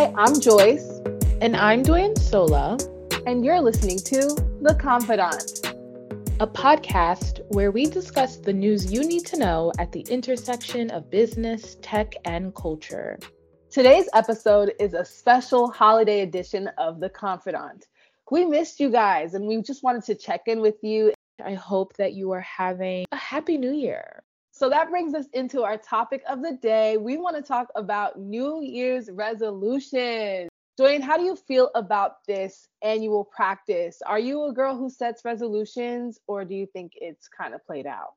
Hi, I'm Joyce. And I'm Doyinsola. And you're listening to The Confidante, a podcast where we discuss the news you need to know at the intersection of business, tech, and culture. Today's episode is a special holiday edition of The Confidante. We missed you guys and we just wanted to check in with you. I hope that you are having a happy new year. So that brings us into our topic of the day. We want to talk about New Year's resolutions. Doyin, how do you feel about this annual practice? Are you a girl who sets resolutions or do you think it's kind of played out?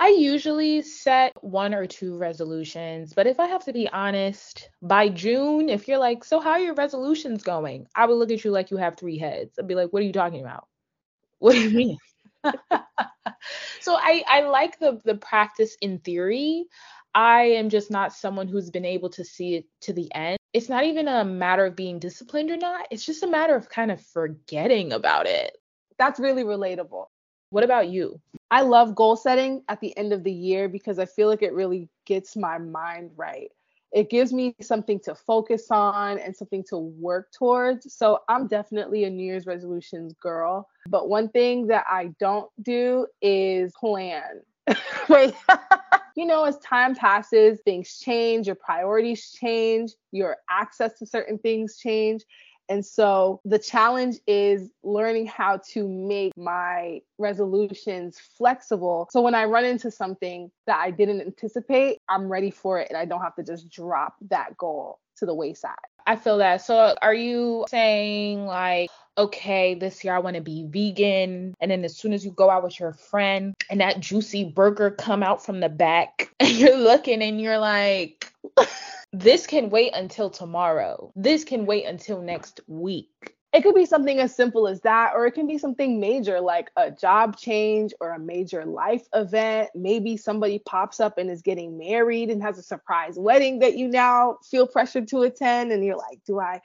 I usually set one or two resolutions, but if I have to be honest, by June, if you're like, so how are your resolutions going? I would look at you like you have three heads. I'd be like, what are you talking about? What do you mean? so I, I like the the practice in theory. I am just not someone who's been able to see it to the end. It's not even a matter of being disciplined or not. It's just a matter of kind of forgetting about it. That's really relatable. What about you? I love goal setting at the end of the year because I feel like it really gets my mind right it gives me something to focus on and something to work towards. So I'm definitely a New Year's resolutions girl. But one thing that I don't do is plan. right? you know, as time passes, things change, your priorities change, your access to certain things change. And so the challenge is learning how to make my resolutions flexible. So when I run into something that I didn't anticipate, I'm ready for it and I don't have to just drop that goal to the wayside. I feel that. So are you saying like okay, this year I want to be vegan. And then as soon as you go out with your friend and that juicy burger come out from the back and you're looking and you're like this can wait until tomorrow. This can wait until next week. It could be something as simple as that, or it can be something major like a job change or a major life event. Maybe somebody pops up and is getting married and has a surprise wedding that you now feel pressured to attend. And you're like, do I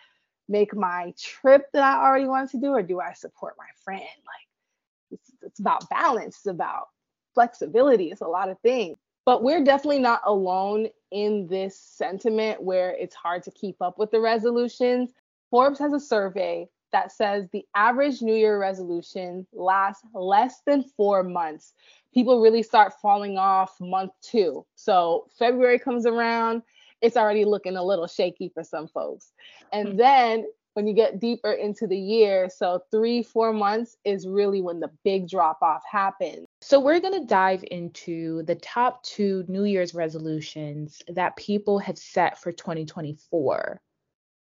make my trip that I already wanted to do, or do I support my friend? Like, it's, it's about balance, it's about flexibility, it's a lot of things. But we're definitely not alone in this sentiment where it's hard to keep up with the resolutions. Forbes has a survey that says the average New Year resolution lasts less than four months. People really start falling off month two. So February comes around, it's already looking a little shaky for some folks. And hmm. then when you get deeper into the year, so three, four months is really when the big drop off happens. So, we're going to dive into the top two New Year's resolutions that people have set for 2024.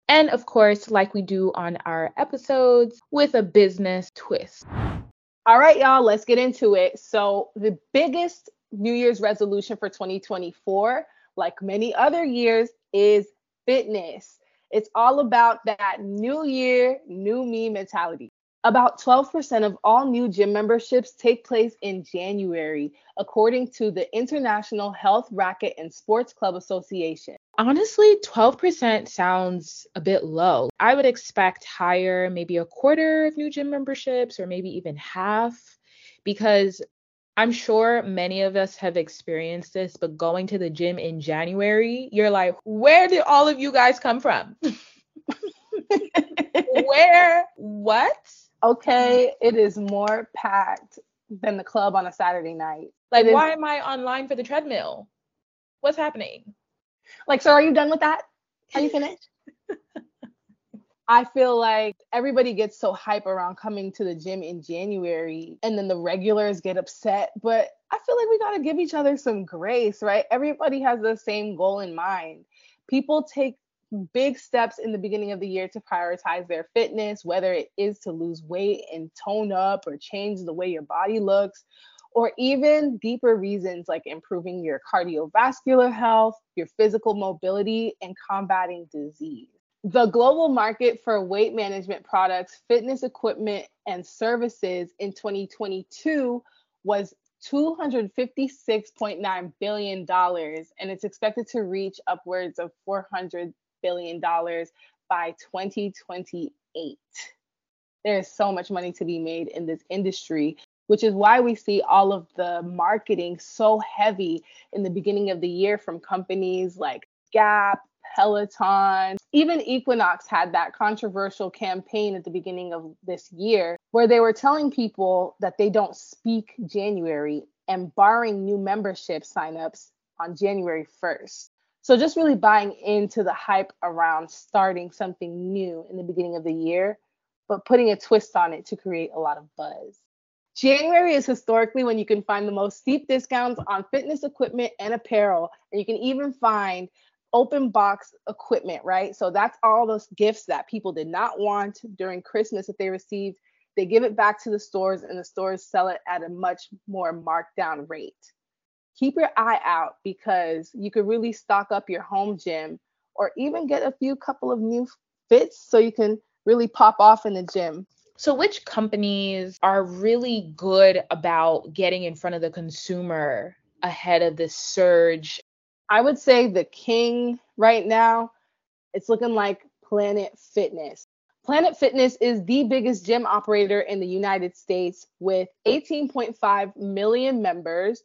And of course, like we do on our episodes, with a business twist. All right, y'all, let's get into it. So, the biggest New Year's resolution for 2024, like many other years, is fitness. It's all about that new year, new me mentality. About 12% of all new gym memberships take place in January, according to the International Health Racquet and Sports Club Association. Honestly, 12% sounds a bit low. I would expect higher, maybe a quarter of new gym memberships, or maybe even half, because I'm sure many of us have experienced this, but going to the gym in January, you're like, where did all of you guys come from? where? What? Okay, mm-hmm. it is more packed than the club on a Saturday night. Like, why am I online for the treadmill? What's happening? Like, so are you done with that? Are you finished? I feel like everybody gets so hype around coming to the gym in January and then the regulars get upset. But I feel like we got to give each other some grace, right? Everybody has the same goal in mind. People take big steps in the beginning of the year to prioritize their fitness, whether it is to lose weight and tone up or change the way your body looks, or even deeper reasons like improving your cardiovascular health, your physical mobility, and combating disease. The global market for weight management products, fitness equipment, and services in 2022 was $256.9 billion, and it's expected to reach upwards of 400 billion dollars by 2028. There is so much money to be made in this industry, which is why we see all of the marketing so heavy in the beginning of the year from companies like Gap, Peloton. Even Equinox had that controversial campaign at the beginning of this year where they were telling people that they don't speak January and barring new membership signups on January 1st. So just really buying into the hype around starting something new in the beginning of the year, but putting a twist on it to create a lot of buzz. January is historically when you can find the most steep discounts on fitness equipment and apparel. And you can even find open box equipment, right? So that's all those gifts that people did not want during Christmas that they received. They give it back to the stores and the stores sell it at a much more markdown rate. Keep your eye out because you could really stock up your home gym or even get a few couple of new fits so you can really pop off in the gym. So, which companies are really good about getting in front of the consumer ahead of this surge? I would say the king right now, it's looking like Planet Fitness. Planet Fitness is the biggest gym operator in the United States with 18.5 million members.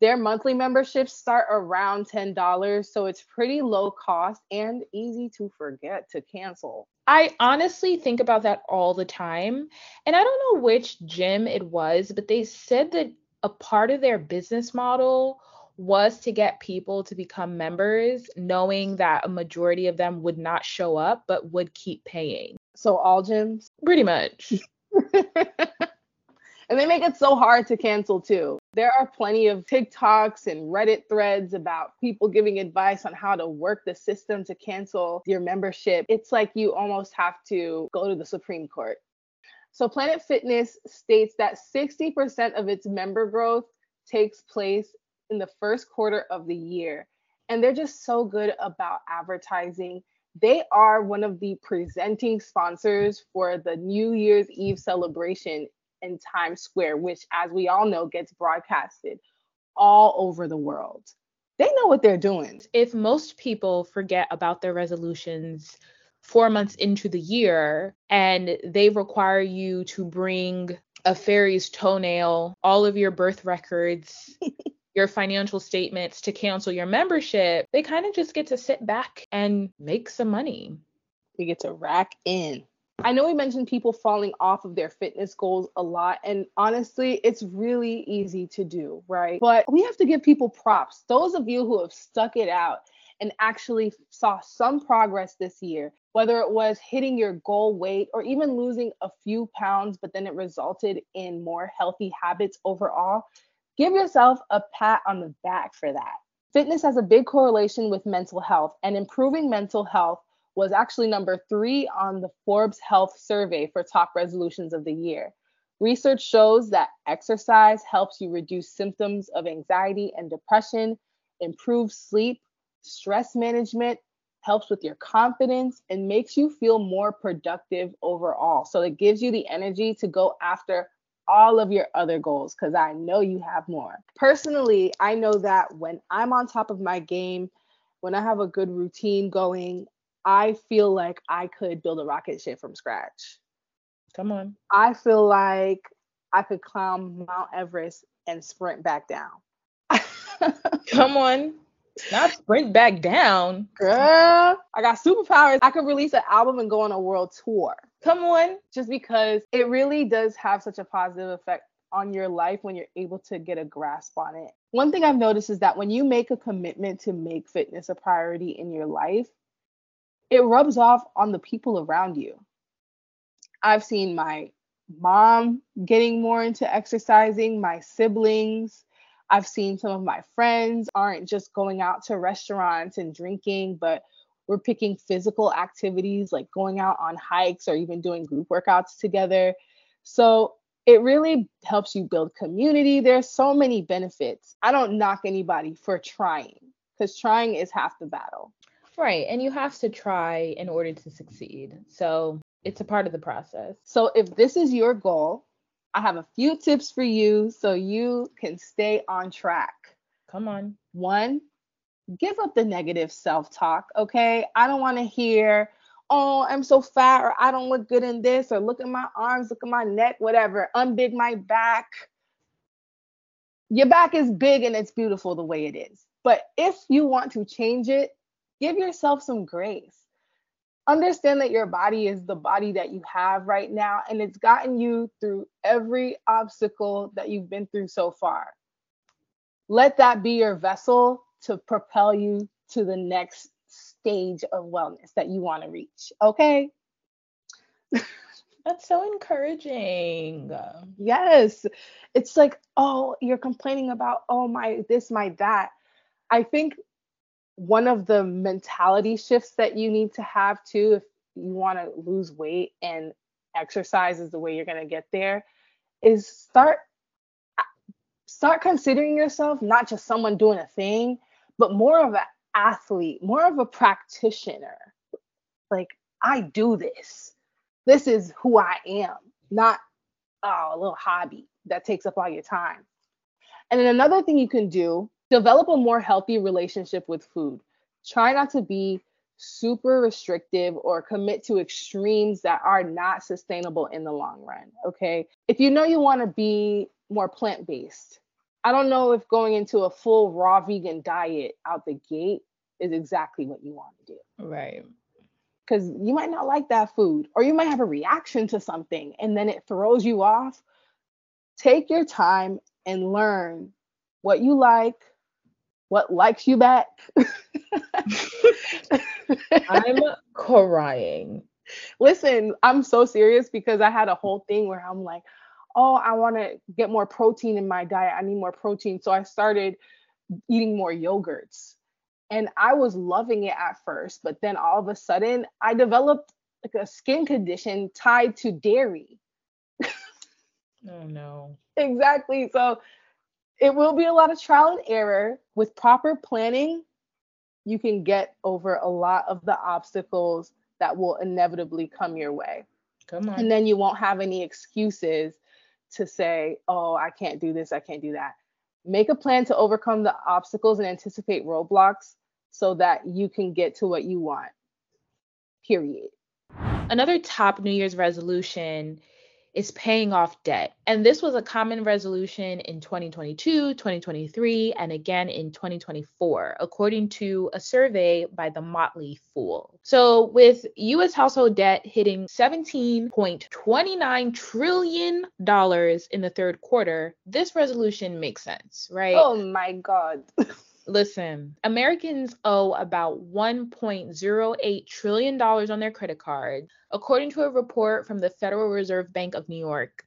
Their monthly memberships start around $10, so it's pretty low cost and easy to forget to cancel. I honestly think about that all the time. And I don't know which gym it was, but they said that a part of their business model was to get people to become members, knowing that a majority of them would not show up but would keep paying. So, all gyms? Pretty much. And they make it so hard to cancel too. There are plenty of TikToks and Reddit threads about people giving advice on how to work the system to cancel your membership. It's like you almost have to go to the Supreme Court. So, Planet Fitness states that 60% of its member growth takes place in the first quarter of the year. And they're just so good about advertising. They are one of the presenting sponsors for the New Year's Eve celebration in Times Square, which, as we all know, gets broadcasted all over the world. They know what they're doing. If most people forget about their resolutions four months into the year and they require you to bring a fairy's toenail, all of your birth records, your financial statements to cancel your membership, they kind of just get to sit back and make some money. They get to rack in. I know we mentioned people falling off of their fitness goals a lot, and honestly, it's really easy to do, right? But we have to give people props. Those of you who have stuck it out and actually saw some progress this year, whether it was hitting your goal weight or even losing a few pounds, but then it resulted in more healthy habits overall, give yourself a pat on the back for that. Fitness has a big correlation with mental health, and improving mental health was actually number three on the Forbes Health Survey for top resolutions of the year. Research shows that exercise helps you reduce symptoms of anxiety and depression, improve sleep, stress management, helps with your confidence, and makes you feel more productive overall. So it gives you the energy to go after all of your other goals because I know you have more. Personally, I know that when I'm on top of my game, when I have a good routine going, I feel like I could build a rocket ship from scratch. Come on. I feel like I could climb Mount Everest and sprint back down. Come on. Not sprint back down. Girl, I got superpowers. I could release an album and go on a world tour. Come on. Just because it really does have such a positive effect on your life when you're able to get a grasp on it. One thing I've noticed is that when you make a commitment to make fitness a priority in your life, it rubs off on the people around you. I've seen my mom getting more into exercising, my siblings. I've seen some of my friends aren't just going out to restaurants and drinking, but we're picking physical activities like going out on hikes or even doing group workouts together. So it really helps you build community. There's so many benefits. I don't knock anybody for trying because trying is half the battle. Right. And you have to try in order to succeed. So it's a part of the process. So if this is your goal, I have a few tips for you so you can stay on track. Come on. One, give up the negative self talk, okay? I don't want to hear, oh, I'm so fat, or I don't look good in this, or look at my arms, look at my neck, whatever, unbig my back. Your back is big and it's beautiful the way it is. But if you want to change it, give yourself some grace. Understand that your body is the body that you have right now, and it's gotten you through every obstacle that you've been through so far. Let that be your vessel to propel you to the next stage of wellness that you want to reach. Okay. That's so encouraging. Yes. It's like, oh, you're complaining about, oh, my this, my that. I think one of the mentality shifts that you need to have too, if you want to lose weight and exercise is the way you're going to get there, is start start considering yourself not just someone doing a thing, but more of an athlete, more of a practitioner. Like, I do this. This is who I am, not oh, a little hobby that takes up all your time. And then another thing you can do, develop a more healthy relationship with food. Try not to be super restrictive or commit to extremes that are not sustainable in the long run. Okay. If you know you want to be more plant based, I don't know if going into a full raw vegan diet out the gate is exactly what you want to do. Right. Because you might not like that food, or you might have a reaction to something and then it throws you off. Take your time and learn what you like, what likes you back. I'm crying. Listen, I'm so serious because I had a whole thing where I'm like, oh, I want to get more protein in my diet. I need more protein. So I started eating more yogurts. And I was loving it at first, but then all of a sudden I developed like a skin condition tied to dairy. oh no. Exactly. So it will be a lot of trial and error. With proper planning, you can get over a lot of the obstacles that will inevitably come your way. Come on. And then you won't have any excuses to say, oh, I can't do this, I can't do that. Make a plan to overcome the obstacles and anticipate roadblocks so that you can get to what you want. Period. Another top New Year's resolution is paying off debt. And this was a common resolution in 2022, 2023, and again in 2024, according to a survey by the Motley Fool. So, with US household debt hitting $17.29 trillion in the third quarter, this resolution makes sense, right? Oh my God. Listen, Americans owe about $1.08 trillion on their credit card. According to a report from the Federal Reserve Bank of New York,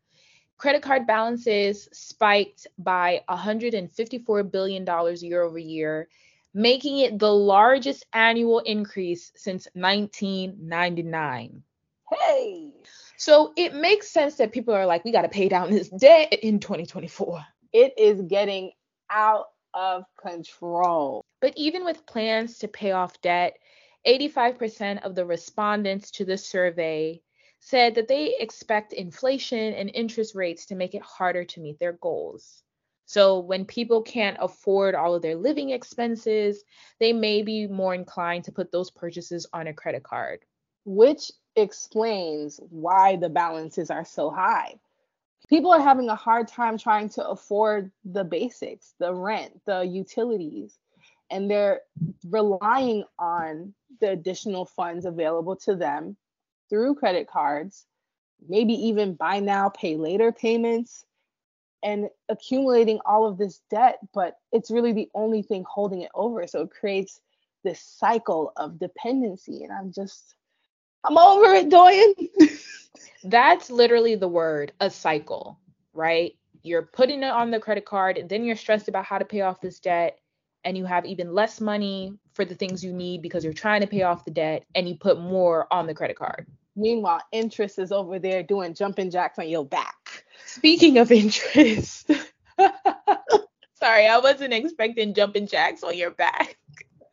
credit card balances spiked by $154 billion year over year, making it the largest annual increase since 1999. Hey! So it makes sense that people are like, we got to pay down this debt in 2024. It is getting out of control. But even with plans to pay off debt, 85% of the respondents to the survey said that they expect inflation and interest rates to make it harder to meet their goals. So when people can't afford all of their living expenses, they may be more inclined to put those purchases on a credit card. Which explains why the balances are so high people are having a hard time trying to afford the basics, the rent, the utilities, and they're relying on the additional funds available to them through credit cards, maybe even buy now, pay later payments, and accumulating all of this debt. But it's really the only thing holding it over. So it creates this cycle of dependency. And I'm just, I'm over it, Doyin. That's literally the word, a cycle, right? You're putting it on the credit card and then you're stressed about how to pay off this debt and you have even less money for the things you need because you're trying to pay off the debt and you put more on the credit card. Meanwhile, interest is over there doing jumping jacks on your back. Speaking of interest, sorry, I wasn't expecting jumping jacks on your back.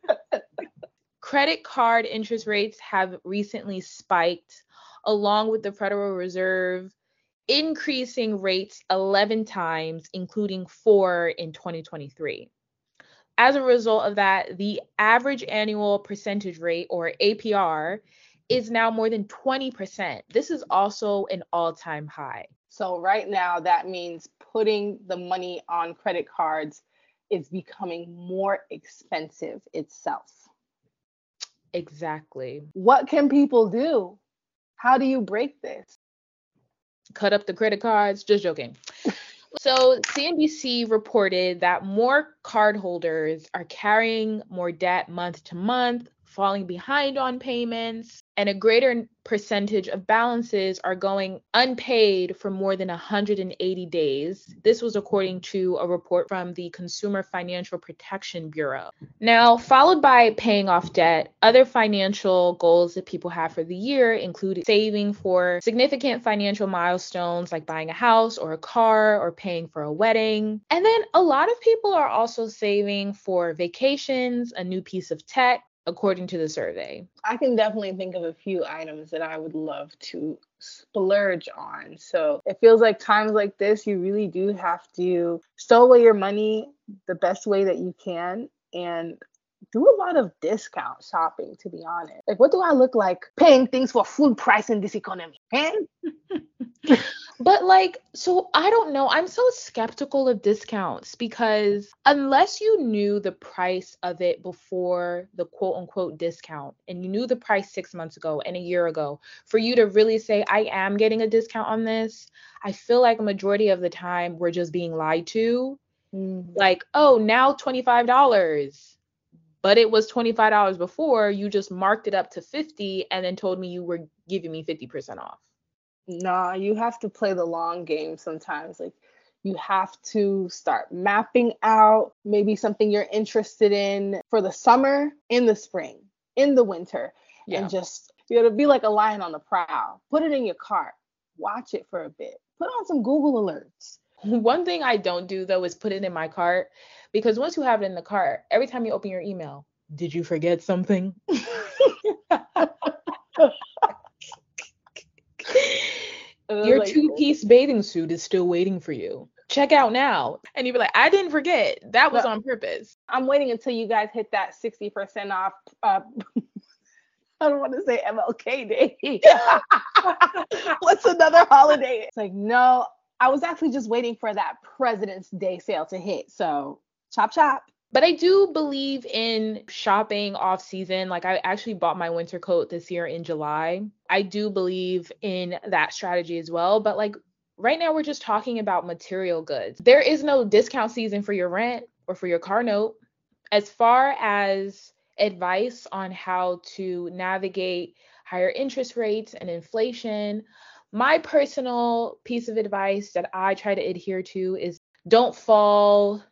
Credit card interest rates have recently spiked along with the Federal Reserve increasing rates 11 times, including four in 2023. As a result of that, the average annual percentage rate, or APR, is now more than 20%. This is also an all time high. So, right now, that means putting the money on credit cards is becoming more expensive itself. Exactly. What can people do? How do you break this? Cut up the credit cards. Just joking. So, CNBC reported that more cardholders are carrying more debt month to month, falling behind on payments, and a greater percentage of balances are going unpaid for more than 180 days. This was according to a report from the Consumer Financial Protection Bureau. Now, followed by paying off debt, other financial goals that people have for the year include saving for significant financial milestones like buying a house or a car or paying for a wedding. And then a lot of people are also saving for vacations, a new piece of tech, according to the survey? I can definitely think of a few items that I would love to splurge on. So it feels like times like this, you really do have to stow away your money the best way that you can and do a lot of discount shopping to be honest. Like what do I look like paying things for full price in this economy? But like, so I don't know. I'm so skeptical of discounts because unless you knew the price of it before the quote unquote discount and you knew the price six months ago and a year ago, for you to really say, I am getting a discount on this, I feel like a majority of the time we're just being lied to. Mm-hmm. Like, oh, now $25 but it was $25 before you just marked it up to 50 and then told me you were giving me 50% off nah, you have to play the long game sometimes. Like you have to start mapping out maybe something you're interested in for the summer, in the spring, in the winter, yeah. and just you know to be like a lion on the prowl. Put it in your cart, watch it for a bit, put on some Google alerts. One thing I don't do though is put it in my cart because once you have it in the cart, every time you open your email, did you forget something? Your like, two piece bathing suit is still waiting for you. Check out now. And you'd be like, I didn't forget. That was on purpose. I'm waiting until you guys hit that 60% off. Uh, I don't want to say MLK Day. What's another holiday? It's like, no, I was actually just waiting for that President's Day sale to hit. So chop chop. But I do believe in shopping off season. Like I actually bought my winter coat this year in July. I do believe in that strategy as well. But like right now, we're just talking about material goods. There is no discount season for your rent or for your car note. As far as advice on how to navigate higher interest rates and inflation, my personal piece of advice that I try to adhere to is don't fall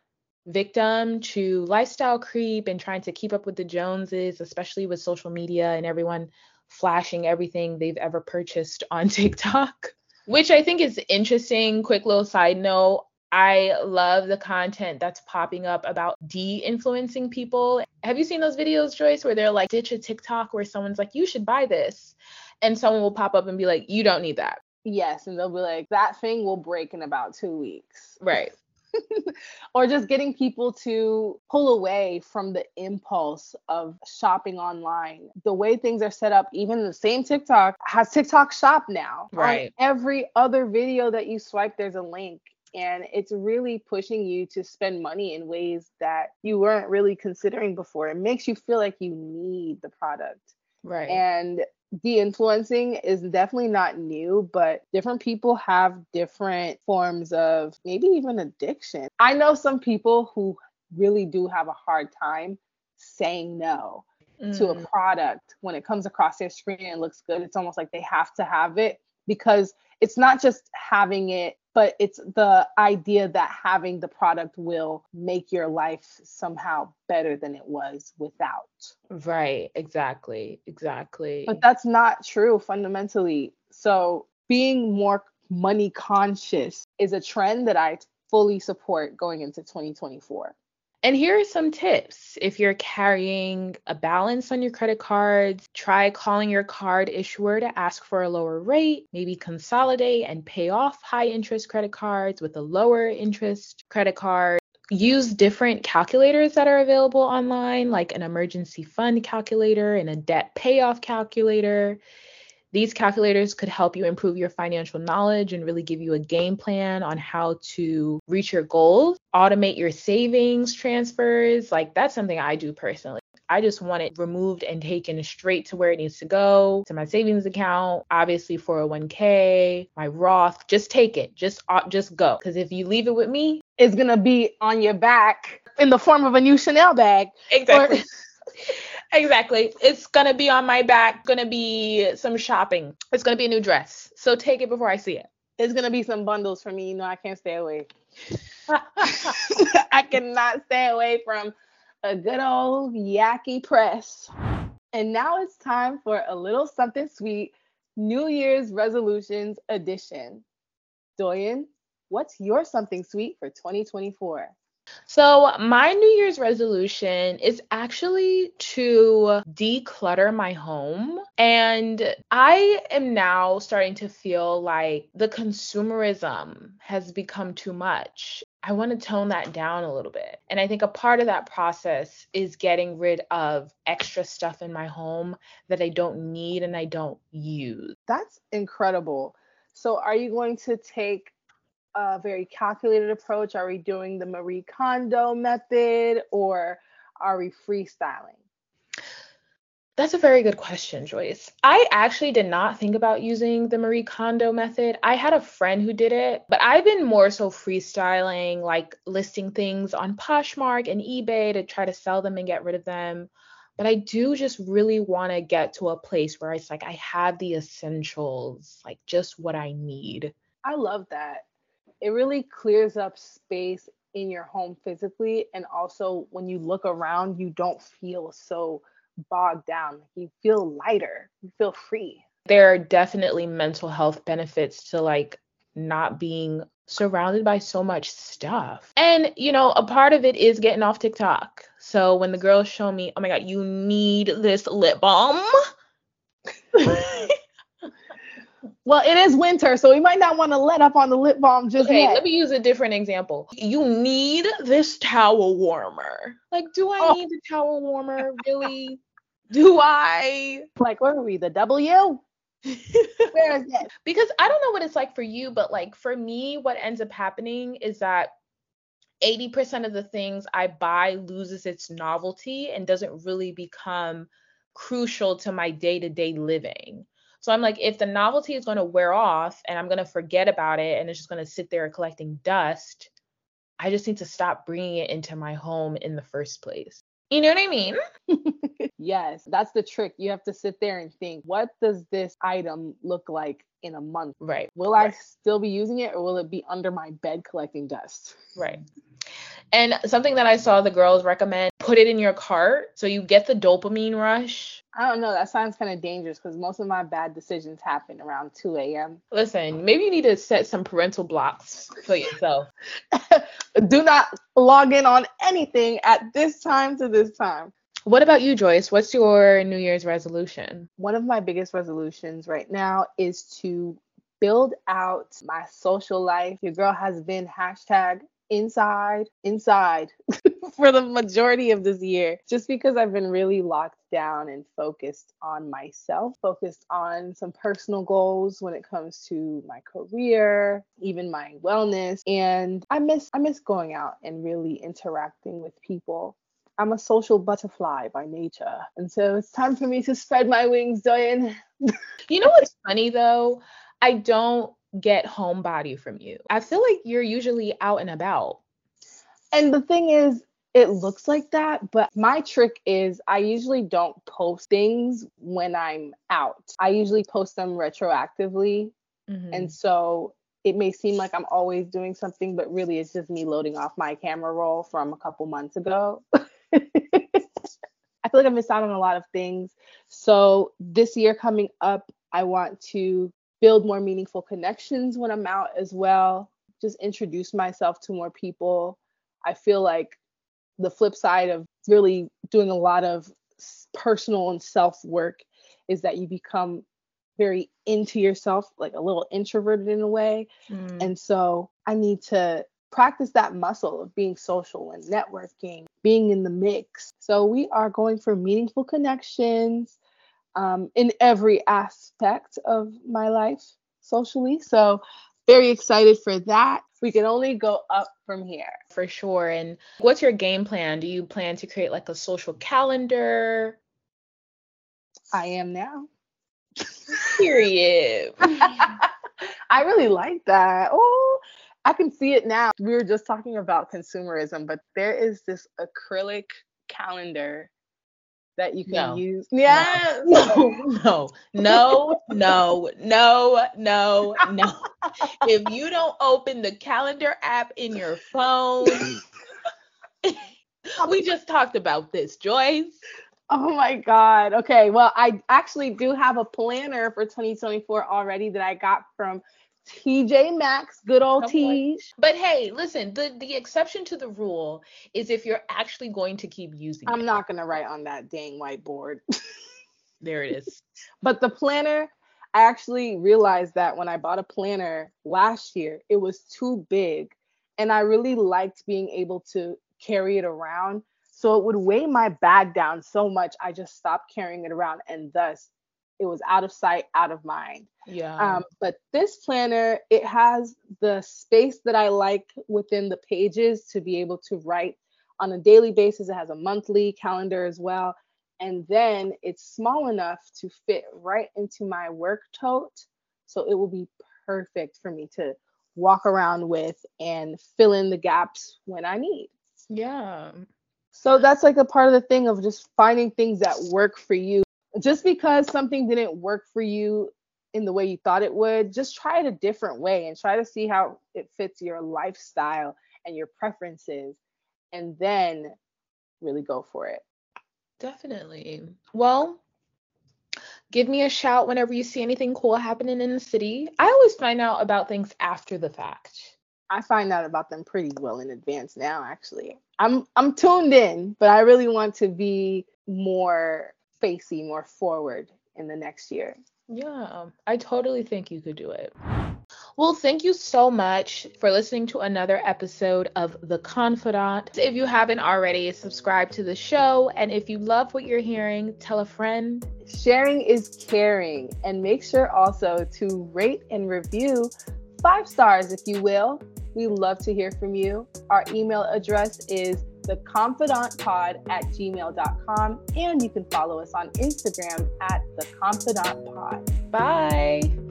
victim to lifestyle creep and trying to keep up with the Joneses, especially with social media and everyone flashing everything they've ever purchased on TikTok, which I think is interesting. Quick little side note. I love the content that's popping up about de-influencing people. Have you seen those videos, Joyce, where they're like, ditch a TikTok where someone's like, you should buy this. And someone will pop up and be like, you don't need that. Yes. And they'll be like, that thing will break in about two weeks. Right. or just getting people to pull away from the impulse of shopping online. The way things are set up, even the same TikTok has TikTok shop now. Right. On every other video that you swipe, there's a link. And it's really pushing you to spend money in ways that you weren't really considering before. It makes you feel like you need the product. Right. And de-influencing is definitely not new but different people have different forms of maybe even addiction i know some people who really do have a hard time saying no mm. to a mm. product when it comes across their screen and looks good it's almost like they have to have it because it's not just having it but it's the idea that having the product will make your life somehow better than it was without. Right, exactly, exactly. But that's not true fundamentally. So being more money conscious is a trend that I fully support going into 2024. And here are some tips. If you're carrying a balance on your credit cards, try calling your card issuer to ask for a lower rate, maybe consolidate and pay off high interest credit cards with a lower interest credit card. Use different calculators that are available online, like an emergency fund calculator and a debt payoff calculator. These calculators could help you improve your financial knowledge and really give you a game plan on how to reach your goals. Automate your savings transfers. Like that's something I do personally. I just want it removed and taken straight to where it needs to go to my savings account, obviously 401k, my Roth. Just take it. Just uh, just go. Because if you leave it with me, it's gonna be on your back in the form of a new Chanel bag. Exactly. Or- exactly. It's gonna be on my back. Gonna be some shopping. It's gonna be a new dress. So take it before I see it. It's gonna be some bundles for me. You know, I can't stay away. I cannot stay away from a good old Yaki press. And now it's time for a little something sweet New Year's resolutions edition. Doyin, what's your something sweet for 2024? So, my New Year's resolution is actually to declutter my home. And I am now starting to feel like the consumerism has become too much. I want to tone that down a little bit. And I think a part of that process is getting rid of extra stuff in my home that I don't need and I don't use. That's incredible. So, are you going to take a very calculated approach? Are we doing the Marie Kondo method or are we freestyling? That's a very good question, Joyce. I actually did not think about using the Marie Kondo method. I had a friend who did it, but I've been more so freestyling, like listing things on Poshmark and eBay to try to sell them and get rid of them. But I do just really want to get to a place where it's like I have the essentials, like just what I need. I love that it really clears up space in your home physically and also when you look around you don't feel so bogged down. You feel lighter you feel free. There are definitely mental health benefits to like not being surrounded by so much stuff. And you know a part of it is getting off tiktok. So when the girls show me oh my god you need this lip balm Well, it is winter, so we might not want to let up on the lip balm just okay, yet. let me use a different example. You need this towel warmer. Like, do I oh. need the towel warmer? Really? do I? Like, where are we? The W? where is it? Because I don't know what it's like for you, but like for me, what ends up happening is that 80% of the things I buy loses its novelty and doesn't really become crucial to my day to day living. So I'm like, if the novelty is going to wear off and I'm going to forget about it and it's just going to sit there collecting dust, I just need to stop bringing it into my home in the first place. You know what I mean? yes, that's the trick. You have to sit there and think, what does this item look like in a month? Right. Will right. I still be using it or will it be under my bed collecting dust? Right. And something that I saw the girls recommend put it in your cart so you get the dopamine rush. I don't know. That sounds kind of dangerous because most of my bad decisions happen around 2 a.m. Listen, maybe you need to set some parental blocks for yourself. Do not log in on anything at this time to this time. What about you, Joyce? What's your New Year's resolution? One of my biggest resolutions right now is to build out my social life. Your girl has been hashtag inside, inside for the majority of this year, just because I've been really locked down and focused on myself, focused on some personal goals when it comes to my career, even my wellness. And I miss I miss going out and really interacting with people. I'm a social butterfly by nature. And so it's time for me to spread my wings, Doyin. you know what's funny though? I don't get homebody from you. I feel like you're usually out and about. And the thing is, it looks like that, but my trick is I usually don't post things when I'm out. I usually post them retroactively. Mm-hmm. And so it may seem like I'm always doing something, but really it's just me loading off my camera roll from a couple months ago. I feel like I missed out on a lot of things. So this year coming up, I want to build more meaningful connections when I'm out as well. Just introduce myself to more people. I feel like the flip side of really doing a lot of personal and self work is that you become very into yourself, like a little introverted in a way. Mm. And so I need to practice that muscle of being social and networking, being in the mix. So we are going for meaningful connections, um, in every aspect of my life socially. So very excited for that. We can only go up from here. For sure. And what's your game plan? Do you plan to create like a social calendar? I am now. Period. I really like that. Oh, I can see it now. We were just talking about consumerism, but there is this acrylic calendar that you can No. use. Yes. No, no, no, no, no, no, no. If you don't open the calendar app in your phone, we just talked about this, Joyce. Oh my God. Okay. Well, I actually do have a planner for 2024 already that I got from TJ Maxx, good old. Tej. But hey, listen, the, the exception to the rule is if you're actually going to keep using I'm it. not going to write on that dang whiteboard. There it is. But the planner, I actually realized that when I bought a planner last year, it was too big. And I really liked being able to carry it around. So it would weigh my bag down so much, I just stopped carrying it around. And thus, it was out of sight, out of mind. Yeah. Um, but this planner, it has the space that I like within the pages to be able to write on a daily basis. It has a monthly calendar as well. And then it's small enough to fit right into my work tote. So it will be perfect for me to walk around with and fill in the gaps when I need. yeah. So that's like a part of the thing of just finding things that work for you. Just because something didn't work for you in the way you thought it would, just try it a different way and try to see how it fits your lifestyle and your preferences and then really go for it. Definitely. Well, give me a shout whenever you see anything cool happening in the city. I always find out about things after the fact. I find out about them pretty well in advance now actually. I'm I'm tuned in, but I really want to be more facey, more forward in the next year. Yeah, um, I totally think you could do it. Well, thank you so much for listening to another episode of The Confidante. If you haven't already, subscribe to the show. And if you love what you're hearing, tell a friend. Sharing is caring. And make sure also to rate and review five stars, if you will. We love to hear from you. Our email address is theconfidantpod at gmail.com. And you can follow us on Instagram at theconfidantpod. Bye.